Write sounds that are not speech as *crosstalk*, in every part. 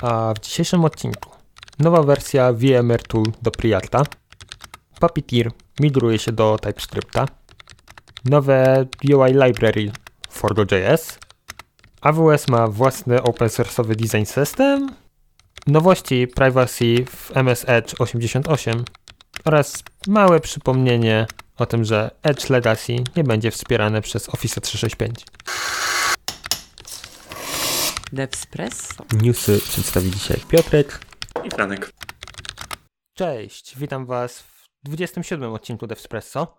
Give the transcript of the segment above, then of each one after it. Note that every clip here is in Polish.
A w dzisiejszym odcinku. Nowa wersja VMware Tool do Preacta, Puppeteer migruje się do TypeScripta, nowe UI library for Go.js, AWS ma własny open source'owy design system, nowości privacy w MS Edge 88 oraz małe przypomnienie o tym, że Edge Legacy nie będzie wspierane przez Office 365. Devspresso. Newsy przedstawi dzisiaj Piotrek. I Franek. Cześć, witam Was w 27 odcinku Devspresso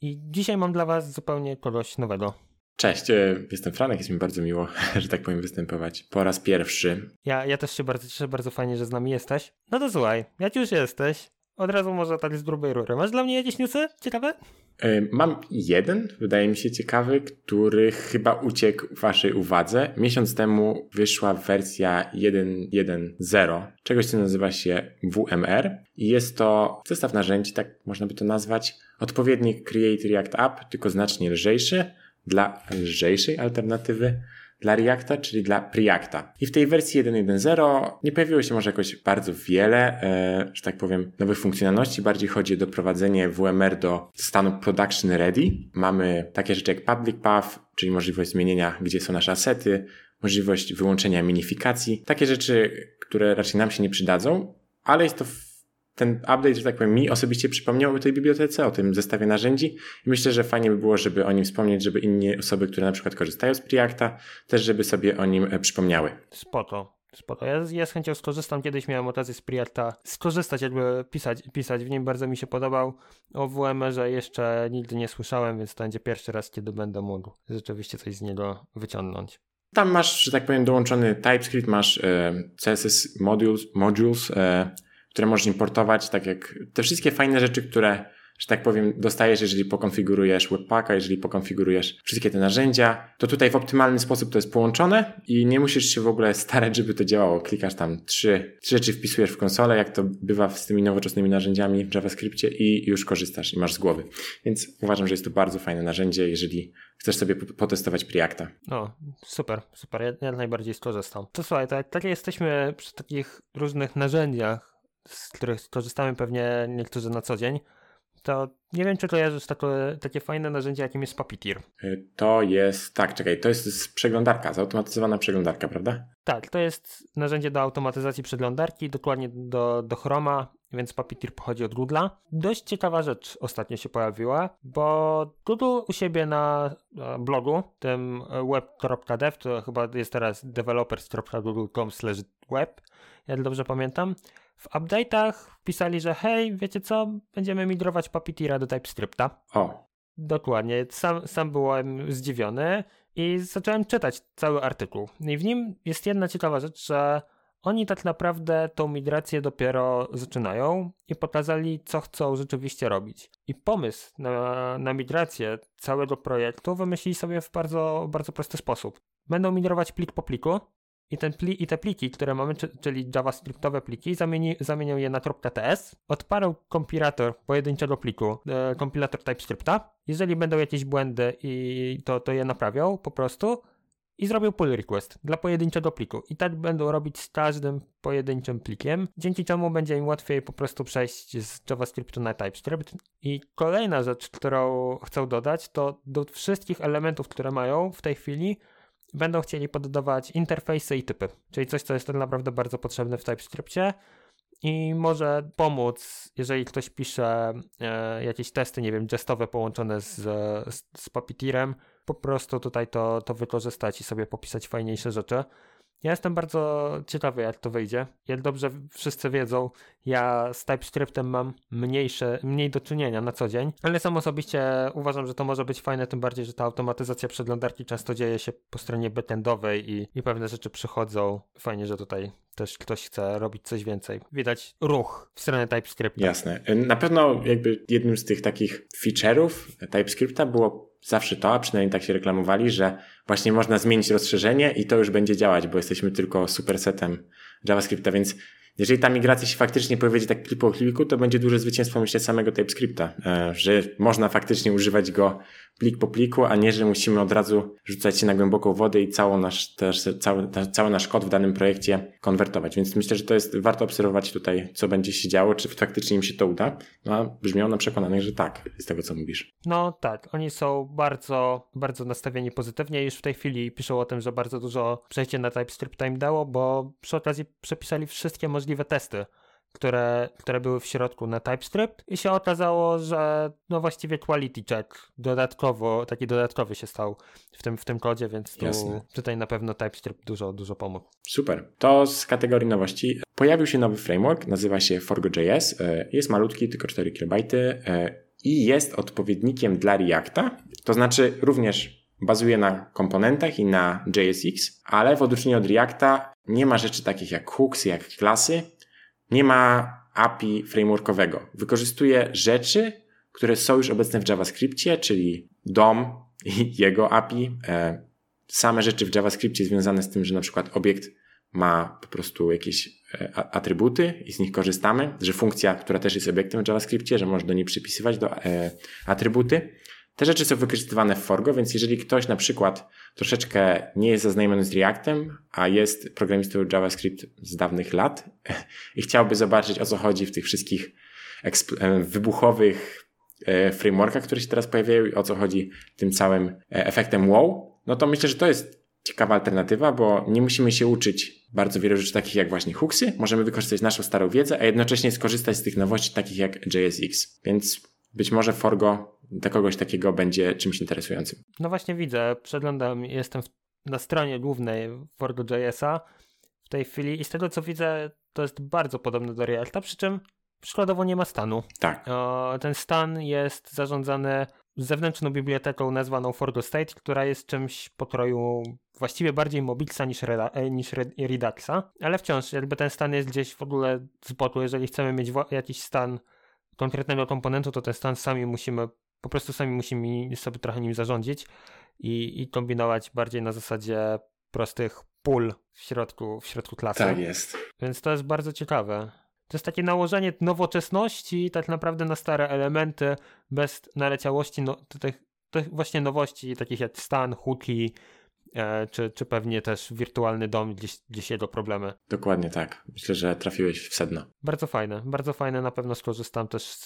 i dzisiaj mam dla Was zupełnie kogoś nowego. Cześć, e, jestem Franek, jest mi bardzo miło, *laughs* że tak powiem, występować po raz pierwszy. Ja, ja też się bardzo cieszę, bardzo fajnie, że z nami jesteś. No to słuchaj, jak już jesteś, od razu może tak z grubej rury. Masz dla mnie jakieś newsy ciekawe? E, Mam jeden, wydaje mi się ciekawy, który chyba uciekł waszej uwadze. Miesiąc temu wyszła wersja 1.1.0 czegoś, co nazywa się WMR i jest to zestaw narzędzi, tak można by to nazwać, odpowiednik Create React App, tylko znacznie lżejszy, dla lżejszej alternatywy dla Reacta, czyli dla Preacta. I w tej wersji 1.1.0 nie pojawiło się może jakoś bardzo wiele, e, że tak powiem, nowych funkcjonalności. Bardziej chodzi o doprowadzenie WMR do stanu production ready. Mamy takie rzeczy jak public path, czyli możliwość zmienienia, gdzie są nasze asety, możliwość wyłączenia minifikacji. Takie rzeczy, które raczej nam się nie przydadzą, ale jest to ten update, że tak powiem, mi osobiście przypomniał o tej bibliotece, o tym zestawie narzędzi i myślę, że fajnie by było, żeby o nim wspomnieć, żeby inne osoby, które na przykład korzystają z Preacta, też żeby sobie o nim e, przypomniały. Spoko. Spoko. Ja, ja z chęcią skorzystam. Kiedyś miałem okazję z Preacta skorzystać, jakby pisać, pisać w nim. Bardzo mi się podobał. O WMR-ze jeszcze nigdy nie słyszałem, więc to będzie pierwszy raz, kiedy będę mógł rzeczywiście coś z niego wyciągnąć. Tam masz, że tak powiem, dołączony TypeScript, masz e, CSS modules, modules e, które możesz importować, tak jak te wszystkie fajne rzeczy, które, że tak powiem, dostajesz, jeżeli pokonfigurujesz webpacka, jeżeli pokonfigurujesz wszystkie te narzędzia, to tutaj w optymalny sposób to jest połączone i nie musisz się w ogóle starać, żeby to działało. Klikasz tam trzy, trzy rzeczy wpisujesz w konsolę, jak to bywa z tymi nowoczesnymi narzędziami w JavaScriptie i już korzystasz i masz z głowy. Więc uważam, że jest to bardzo fajne narzędzie, jeżeli chcesz sobie potestować Preacta. O, super, super. Ja, ja najbardziej skorzystam. To słuchaj, tak, tak jesteśmy przy takich różnych narzędziach, z których korzystamy pewnie niektórzy na co dzień, to nie wiem, czy kojarzysz takie, takie fajne narzędzie, jakim jest Puppeteer. Y, To jest, tak, czekaj, to jest przeglądarka, zautomatyzowana przeglądarka, prawda? Tak, to jest narzędzie do automatyzacji przeglądarki, dokładnie do, do Chroma, więc Puppeteer pochodzi od Google'a. Dość ciekawa rzecz ostatnio się pojawiła, bo Google u siebie na blogu, tym web.dev, to chyba jest teraz developers.google.com web, jak dobrze pamiętam, w update'ach pisali, że hej, wiecie co, będziemy migrować Puppeteera do TypeScripta. O, Dokładnie, sam, sam byłem zdziwiony i zacząłem czytać cały artykuł. I w nim jest jedna ciekawa rzecz, że oni tak naprawdę tą migrację dopiero zaczynają i pokazali, co chcą rzeczywiście robić. I pomysł na, na migrację całego projektu wymyślili sobie w bardzo, bardzo prosty sposób. Będą migrować plik po pliku, i, ten pli, I te pliki, które mamy, czy- czyli JavaScriptowe pliki, zamieni, zamienią je na .ts, odparł kompilator pojedynczego pliku, e, kompilator TypeScripta. Jeżeli będą jakieś błędy, i to, to je naprawią po prostu i zrobił pull request dla pojedynczego pliku. I tak będą robić z każdym pojedynczym plikiem, dzięki czemu będzie im łatwiej po prostu przejść z JavaScriptu na TypeScript. I kolejna rzecz, którą chcę dodać, to do wszystkich elementów, które mają w tej chwili, będą chcieli poddawać interfejsy i typy, czyli coś, co jest tak naprawdę bardzo potrzebne w TypeScriptie i może pomóc, jeżeli ktoś pisze e, jakieś testy, nie wiem, gestowe połączone z, z, z Puppeteerem, po prostu tutaj to, to wykorzystać i sobie popisać fajniejsze rzeczy. Ja jestem bardzo ciekawy, jak to wyjdzie. Jak dobrze wszyscy wiedzą, ja z TypeScriptem mam mniejsze, mniej do czynienia na co dzień, ale sam osobiście uważam, że to może być fajne, tym bardziej, że ta automatyzacja przeglądarki często dzieje się po stronie backendowej i, i pewne rzeczy przychodzą. Fajnie, że tutaj też ktoś chce robić coś więcej. Widać ruch w stronę TypeScripta. jasne. Na pewno jakby jednym z tych takich feature'ów TypeScripta było zawsze to, a przynajmniej tak się reklamowali, że właśnie można zmienić rozszerzenie i to już będzie działać, bo jesteśmy tylko supersetem JavaScripta, więc jeżeli ta migracja się faktycznie powiedzie tak klik po kliku, to będzie duże zwycięstwo myślę samego TypeScripta, e, że można faktycznie używać go plik po pliku, a nie, że musimy od razu rzucać się na głęboką wodę i cały nasz, też, cały, cały nasz kod w danym projekcie konwertować. Więc myślę, że to jest warto obserwować tutaj, co będzie się działo, czy faktycznie im się to uda. No a brzmią na przekonanych, że tak, z tego co mówisz. No tak, oni są bardzo, bardzo nastawieni pozytywnie. Już w tej chwili piszą o tym, że bardzo dużo przejście na TypeScript im dało, bo przy okazji przepisali wszystkie możliwe testy które, które były w środku na TypeScript i się okazało, że no właściwie quality check dodatkowo, taki dodatkowy się stał w tym, w tym kodzie, więc tu, tutaj na pewno TypeScript dużo, dużo pomógł. Super. To z kategorii nowości. Pojawił się nowy framework, nazywa się Forgo.js. E, jest malutki, tylko 4 KB e, i jest odpowiednikiem dla Reacta. To znaczy również bazuje na komponentach i na JSX, ale w odróżnieniu od Reacta nie ma rzeczy takich jak hooks, jak klasy, nie ma API frameworkowego. Wykorzystuje rzeczy, które są już obecne w JavaScriptie, czyli DOM i *laughs* jego API. E, same rzeczy w JavaScriptie związane z tym, że na przykład obiekt ma po prostu jakieś e, atrybuty i z nich korzystamy, że funkcja, która też jest obiektem w JavaScriptie, że można do niej przypisywać do e, atrybuty. Te rzeczy są wykorzystywane w Forgo, więc jeżeli ktoś na przykład troszeczkę nie jest zaznajomiony z Reactem, a jest programistą JavaScript z dawnych lat *laughs* i chciałby zobaczyć o co chodzi w tych wszystkich wybuchowych e, frameworkach, które się teraz pojawiają i o co chodzi tym całym e, efektem wow, no to myślę, że to jest ciekawa alternatywa, bo nie musimy się uczyć bardzo wielu rzeczy takich jak właśnie hooksy, możemy wykorzystać naszą starą wiedzę, a jednocześnie skorzystać z tych nowości takich jak JSX. Więc być może Forgo dla kogoś takiego będzie czymś interesującym. No właśnie widzę, przeglądam, jestem na stronie głównej Forgo.jsa w tej chwili i z tego co widzę, to jest bardzo podobne do Reacta, przy czym przykładowo nie ma stanu. Tak. O, ten stan jest zarządzany zewnętrzną biblioteką nazwaną Forgo State, która jest czymś pokroju właściwie bardziej Mobixa niż, Reda, e, niż Reduxa, ale wciąż jakby ten stan jest gdzieś w ogóle z boku. Jeżeli chcemy mieć jakiś stan konkretnego komponentu, to ten stan sami musimy, po prostu sami musimy sobie trochę nim zarządzić i, i kombinować bardziej na zasadzie prostych pól w środku, w środku klasy. Tak jest. Więc to jest bardzo ciekawe. To jest takie nałożenie nowoczesności tak naprawdę na stare elementy, bez naleciałości no, tych, tych właśnie nowości, takich jak stan, hooki, e, czy, czy pewnie też wirtualny dom, gdzieś, gdzieś jego problemy. Dokładnie tak. Myślę, że trafiłeś w sedno. Bardzo fajne, bardzo fajne. Na pewno skorzystam też,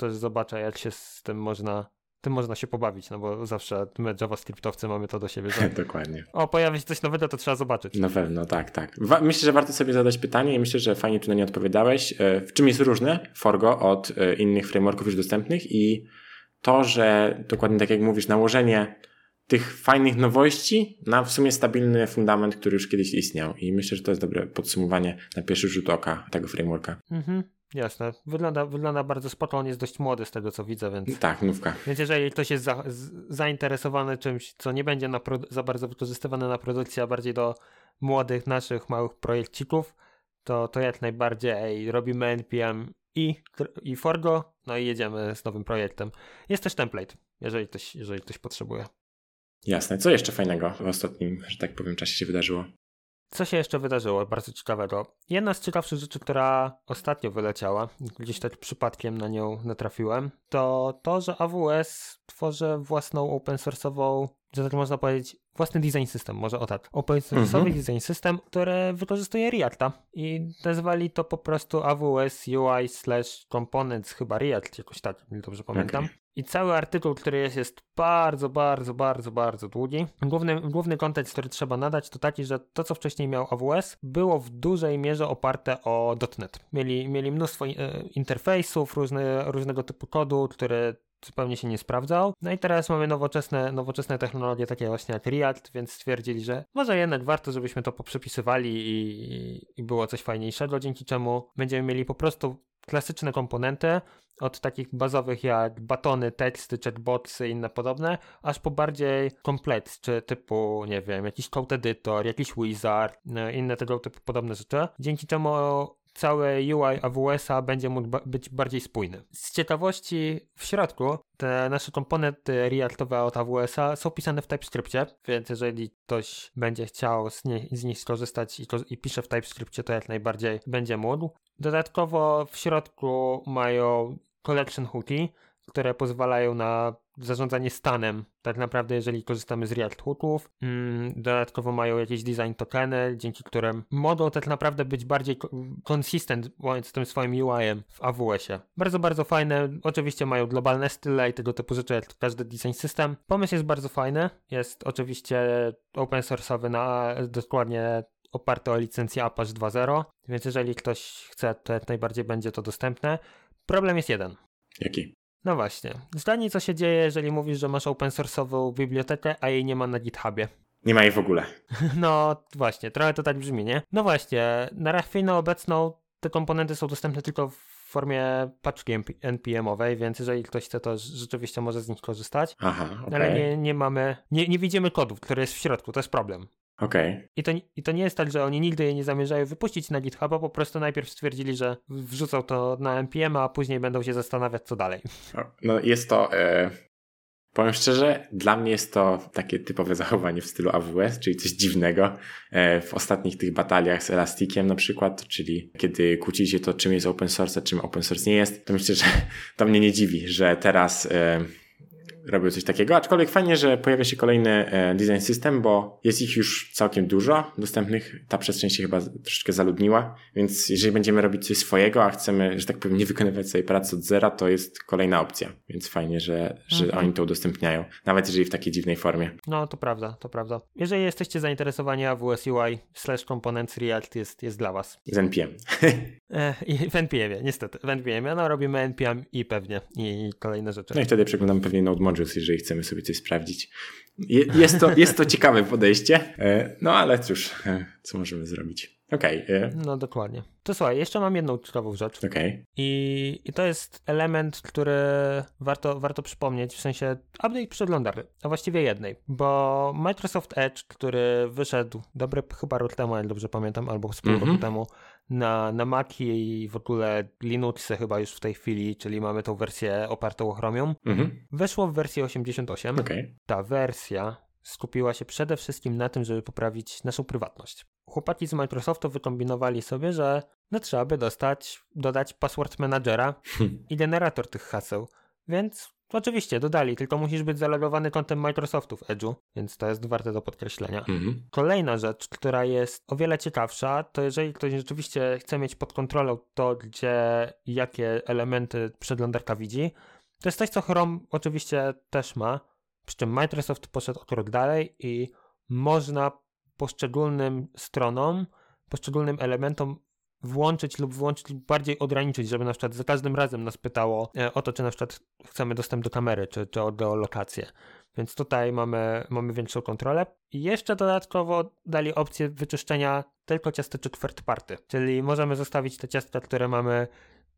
też zobaczę, jak się z tym można tym można się pobawić, no bo zawsze my JavaScriptowcy mamy to do siebie. Że... *laughs* Dokładnie. O, pojawi się coś nowego, to trzeba zobaczyć. Na pewno, tak, tak. myślę, że warto sobie zadać pytanie i myślę, że fajnie tu na nie odpowiadałeś. E, w czym jest różne Forgo od e, innych frameworków już dostępnych i to, że dokładnie tak jak mówisz, nałożenie tych fajnych nowości na w sumie stabilny fundament, który już kiedyś istniał. I myślę, że to jest dobre podsumowanie na pierwszy rzut oka tego frameworka. Mhm. Jasne. Wygląda, wygląda bardzo spoko, on jest dość młody z tego co widzę, więc... Tak, nówka. Więc jeżeli ktoś jest za, zainteresowany czymś, co nie będzie na za bardzo wykorzystywane na produkcji, a bardziej do młodych, naszych małych projekcików, to, to jak najbardziej robimy NPM i, i Forgo, no i jedziemy z nowym projektem. Jest też template, jeżeli ktoś, jeżeli ktoś potrzebuje. Jasne. Co jeszcze fajnego w ostatnim, że tak powiem, czasie się wydarzyło? Co się jeszcze wydarzyło bardzo ciekawego? Jedna z ciekawszych rzeczy, która ostatnio wyleciała, gdzieś tak przypadkiem na nią natrafiłem, to to, że AWS tworzy własną open source'ową, że tak można powiedzieć, własny design system, może o tak. Open source'owy mhm. design system, który wykorzystuje Reacta i nazwali to po prostu AWS UI slash components, chyba React, jakoś tak, nie dobrze pamiętam. Okay. I cały artykuł, który jest, jest bardzo, bardzo, bardzo, bardzo długi. Główny, główny kontekst, który trzeba nadać, to taki, że to, co wcześniej miał AWS, było w dużej mierze oparte o .NET. Mieli, mieli mnóstwo e, interfejsów, różne, różnego typu kodu, który zupełnie się nie sprawdzał. No i teraz mamy nowoczesne, nowoczesne technologie, takie właśnie jak React, więc stwierdzili, że może jednak warto, żebyśmy to poprzepisywali i, i było coś fajniejszego, dzięki czemu będziemy mieli po prostu klasyczne komponenty, od takich bazowych jak batony, teksty, chatbotsy i inne podobne, aż po bardziej komplet, czy typu, nie wiem, jakiś code editor, jakiś wizard, no, inne tego typu podobne rzeczy, dzięki czemu cały UI AWS-a będzie mógł być bardziej spójny. Z ciekawości w środku te nasze komponenty Reactowe od AWS-a są pisane w TypeScriptie, więc jeżeli ktoś będzie chciał z, nie, z nich skorzystać i, i pisze w TypeScriptie, to jak najbardziej będzie mógł. Dodatkowo w środku mają collection hooki, które pozwalają na zarządzanie stanem. Tak naprawdę, jeżeli korzystamy z React Hooków, mm, dodatkowo mają jakieś design tokeny, dzięki którym mogą tak naprawdę być bardziej consistent z tym swoim UI-em w AWS-ie. Bardzo, bardzo fajne. Oczywiście mają globalne style i tego typu rzeczy, jak każdy design system. Pomysł jest bardzo fajny. Jest oczywiście open source'owy na dokładnie oparty o licencję Apache 2.0, więc jeżeli ktoś chce, to jak najbardziej będzie to dostępne. Problem jest jeden. Jaki? No właśnie. Zdanie, co się dzieje, jeżeli mówisz, że masz open source'ową bibliotekę, a jej nie ma na GitHubie. Nie ma jej w ogóle. *laughs* No właśnie, trochę to tak brzmi, nie? No właśnie, na chwilę obecną te komponenty są dostępne tylko w formie paczki NPM-owej, więc jeżeli ktoś chce, to rzeczywiście może z nich korzystać. Aha, okay. Ale nie, nie mamy, nie, nie widzimy kodów, który jest w środku, to jest problem. Okay. I, to, I to nie jest tak, że oni nigdy je nie zamierzają wypuścić na GitHuba, po prostu najpierw stwierdzili, że wrzucą to na NPM, a później będą się zastanawiać, co dalej. No jest to, e, powiem szczerze, dla mnie jest to takie typowe zachowanie w stylu AWS, czyli coś dziwnego. E, w ostatnich tych bataliach z Elastikiem na przykład, czyli kiedy kłóci się to, czym jest open source, a czym open source nie jest, to myślę, że *laughs* to mnie nie dziwi, że teraz... E, robią coś takiego, aczkolwiek fajnie, że pojawia się kolejny e, design system, bo jest ich już całkiem dużo dostępnych. Ta przestrzeń się chyba troszeczkę zaludniła, więc jeżeli będziemy robić coś swojego, a chcemy, że tak powiem, nie wykonywać swojej pracy od zera, to jest kolejna opcja. Więc fajnie, że, że mhm. oni to udostępniają, nawet jeżeli w takiej dziwnej formie. No, to prawda, to prawda. Jeżeli jesteście zainteresowani AWS UI slash components React jest, jest dla was. Z NPM. *laughs* e, w NPM-ie, niestety. W NPM-ie, no robimy NPM i pewnie i kolejne rzeczy. No i wtedy przeglądamy pewnie Node modules, jeżeli chcemy sobie coś sprawdzić. jest, to, jest to ciekawe podejście, e, no ale cóż, e, co możemy zrobić? Okej. Okay. E. No dokładnie. To słuchaj, jeszcze mam jedną ciekawą rzecz. Okay. I, I to jest element, który warto, warto przypomnieć, w sensie update przeglądarki, a właściwie jednej, bo Microsoft Edge, który wyszedł dobry chyba rok temu, jak dobrze pamiętam, albo z pół mm -hmm. roku temu, na, na Maci i w ogóle Linuxy chyba już w tej chwili, czyli mamy tą wersję opartą o Chromium, mhm. weszło w wersję 88. Okay. Ta wersja skupiła się przede wszystkim na tym, żeby poprawić naszą prywatność. Chłopaki z Microsoftu wykombinowali sobie, że no trzeba by dostać, dodać password managera *laughs* i generator tych haseł. Więc oczywiście dodali, tylko musisz być zalogowany kontem Microsoftu w Edge'u, więc to jest warte do podkreślenia. Mhm. Kolejna rzecz, która jest o wiele ciekawsza, to jeżeli ktoś rzeczywiście chce mieć pod kontrolą to, gdzie jakie elementy przeglądarka widzi, to jest coś, co Chrome oczywiście też ma, przy czym Microsoft poszedł o krok dalej i można poszczególnym stronom, poszczególnym elementom włączyć lub włączyć lub bardziej ograniczyć, żeby na przykład za każdym razem nas pytało e, o to, czy na przykład chcemy dostęp do kamery, czy, czy o geolokację. Więc tutaj mamy, mamy większą kontrolę. I jeszcze dodatkowo dali opcję wyczyszczenia tylko ciasteczek third party, czyli możemy zostawić te ciastka, które mamy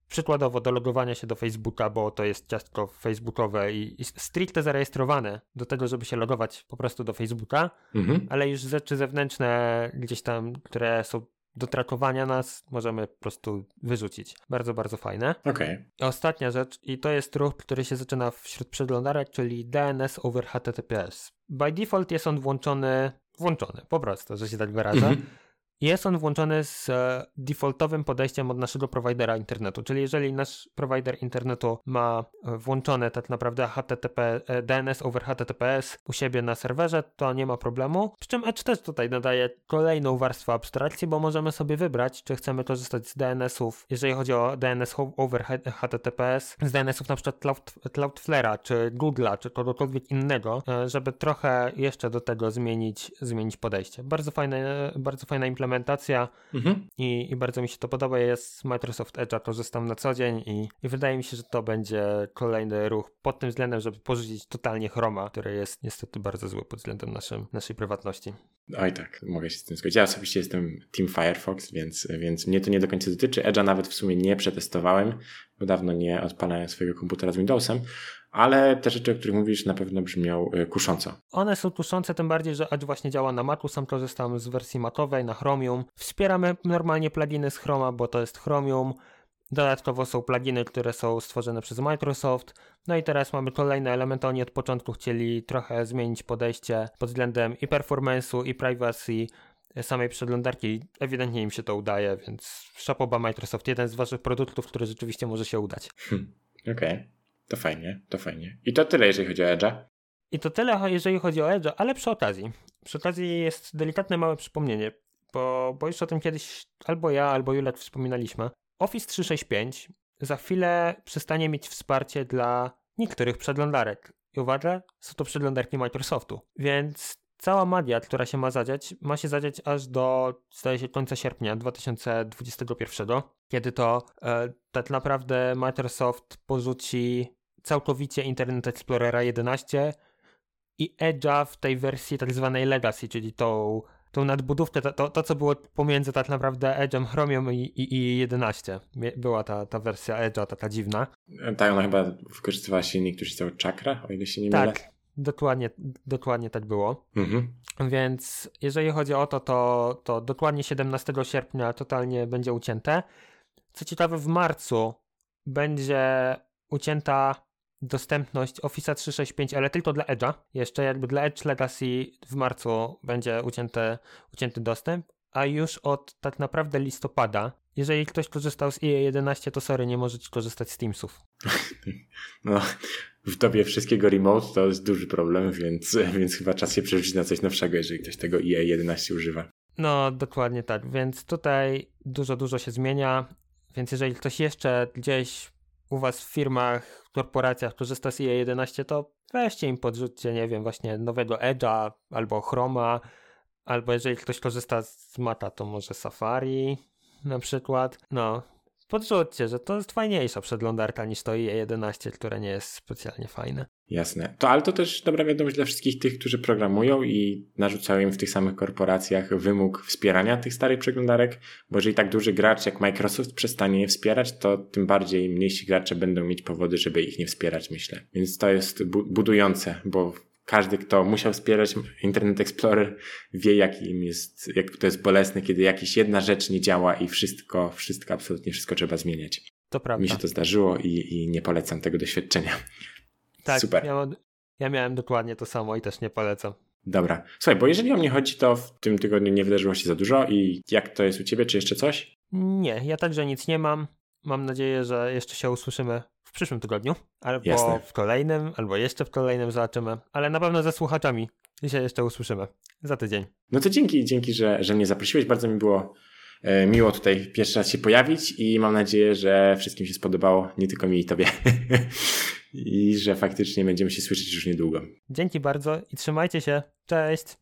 przykładowo do logowania się do Facebooka, bo to jest ciastko facebookowe i, i stricte zarejestrowane do tego, żeby się logować po prostu do Facebooka, mhm. ale już rzeczy zewnętrzne gdzieś tam, które są do trakowania nas możemy po prostu wyrzucić. Bardzo, bardzo fajne. Okay. Ostatnia rzecz, i to jest ruch, który się zaczyna wśród przeglądarek, czyli DNS over HTTPS. By default jest on włączony, włączony po prostu, że się tak wyrażę. Mm -hmm. Jest on włączony z e, defaultowym podejściem od naszego prowajdera internetu, czyli jeżeli nasz prowajder internetu ma e, włączone tak naprawdę HTTP, e, DNS over HTTPS u siebie na serwerze, to nie ma problemu. Przy czym Edge też tutaj nadaje kolejną warstwę abstrakcji, bo możemy sobie wybrać, czy chcemy korzystać z DNS-ów, jeżeli chodzi o DNS over HTTPS, z DNS-ów na przykład Cloud, Cloudflare'a, czy Google'a, czy kogokolwiek innego, żeby trochę jeszcze do tego zmienić, zmienić podejście. Bardzo fajne, bardzo fajna implementacja implementacja mhm. i, i, bardzo mi się to podoba. Jest z Microsoft Edge'a korzystam na co dzień i, i, wydaje mi się, że to będzie kolejny ruch pod tym względem, żeby porzucić totalnie Chroma, który jest niestety bardzo zły pod względem naszym, naszej prywatności. Oj tak, mogę się z tym zgodzić. Ja osobiście jestem Team Firefox, więc, więc mnie to nie do końca dotyczy. Edge'a nawet w sumie nie przetestowałem, bo dawno nie odpalałem swojego komputera z Windowsem, ale te rzeczy, o których mówisz, na pewno brzmią y, kusząco. One są kuszące, tym bardziej, że Edge właśnie działa na Macu, sam korzystam z wersji Macowej, na Chromium. Wspieramy normalnie pluginy z Chroma, bo to jest Chromium. Dodatkowo są pluginy, które są stworzone przez Microsoft. No i teraz mamy kolejne elementy. Oni od początku chcieli trochę zmienić podejście pod względem i performance'u, i privacy samej przeglądarki. Ewidentnie im się to udaje, więc szapoba Microsoft. Jeden z waszych produktów, który rzeczywiście może się udać. Hmm. Okej. Okay. To fajnie, to fajnie. I to tyle, jeżeli chodzi o Edge'a. I to tyle, jeżeli chodzi o Edge'a, ale przy okazji. Przy okazji jest delikatne małe przypomnienie, bo, bo już o tym kiedyś albo ja, albo Julet wspominaliśmy. Office 365 za chwilę przestanie mieć wsparcie dla niektórych przeglądarek. I uwaga, są to przeglądarki Microsoftu. Więc cała magia, która się ma zadziać, ma się zadziać aż do, zdaje się, końca sierpnia 2021, kiedy to e, tak naprawdę Microsoft porzuci całkowicie Internet Explorera 11 i Edge'a w tej wersji tak zwanej Legacy, czyli tą, tą nadbudówkę, to, to, to, co było pomiędzy tak naprawdę Edge'em, Chromium i, i, i 11. Była ta, ta wersja Edge'a taka dziwna. Tak, ona chyba wykorzystywała silnik, który się nazywał Chakra, o ile się nie mylę. Tak, dokładnie, dokładnie tak było. Mhm. Więc jeżeli chodzi o to, to, to dokładnie 17 sierpnia totalnie będzie ucięte. Co ciekawe, w marcu będzie ucięta dostępność Office 365, ale tylko dla Edge'a. Jeszcze jakby dla Edge Legacy w marcu będzie ucięty, ucięty dostęp, a już od tak naprawdę listopada, jeżeli ktoś korzystał z IE11, to sorry, nie możecie korzystać z Teamsów. *laughs* No, w dobie wszystkiego remote to jest duży problem, więc, więc chyba czas się przerzucić na coś nowszego, jeżeli ktoś tego IE11 używa. No, dokładnie tak, więc tutaj dużo, dużo się zmienia, więc jeżeli ktoś jeszcze gdzieś u was w firmach, korporacjach korzysta z IE11, to weźcie im podrzućcie, nie wiem, właśnie nowego Edge'a albo Chroma, albo jeżeli ktoś korzysta z Maca, to może Safari na przykład. No, podrzućcie, że to jest fajniejsza przeglądarka niż to IE11, które nie jest specjalnie fajne. Jasne. To, ale to też dobra wiadomość dla wszystkich tych, którzy programują i narzucają im w tych samych korporacjach wymóg wspierania tych starych przeglądarek, bo jeżeli tak duży gracz jak Microsoft przestanie je wspierać, to tym bardziej mniejsi gracze będą mieć powody, żeby ich nie wspierać, myślę. Więc to jest bu budujące, bo każdy, kto musiał wspierać Internet Explorer, wie, jakim jest, jak to jest bolesne, kiedy jakaś jedna rzecz nie działa i wszystko, wszystko, absolutnie wszystko trzeba zmieniać. To prawda. Mi się to zdarzyło i, i nie polecam tego doświadczenia. Tak, Super. Ja, ja miałem dokładnie to samo i też nie polecam. Dobra. Słuchaj, bo jeżeli o mnie chodzi, to w tym tygodniu nie wydarzyło się za dużo i jak to jest u ciebie? Czy jeszcze coś? Nie, ja także nic nie mam. Mam nadzieję, że jeszcze się usłyszymy w przyszłym tygodniu, albo Jasne. w kolejnym, albo jeszcze w kolejnym zobaczymy, ale na pewno ze słuchaczami się jeszcze usłyszymy za tydzień. No to dzięki, dzięki, że, że mnie zaprosiłeś. Bardzo mi było e, miło tutaj pierwszy raz się pojawić i mam nadzieję, że wszystkim się spodobało, nie tylko mi i tobie. *laughs* I że faktycznie będziemy się słyszeć już niedługo. Dzięki bardzo i trzymajcie się. Cześć.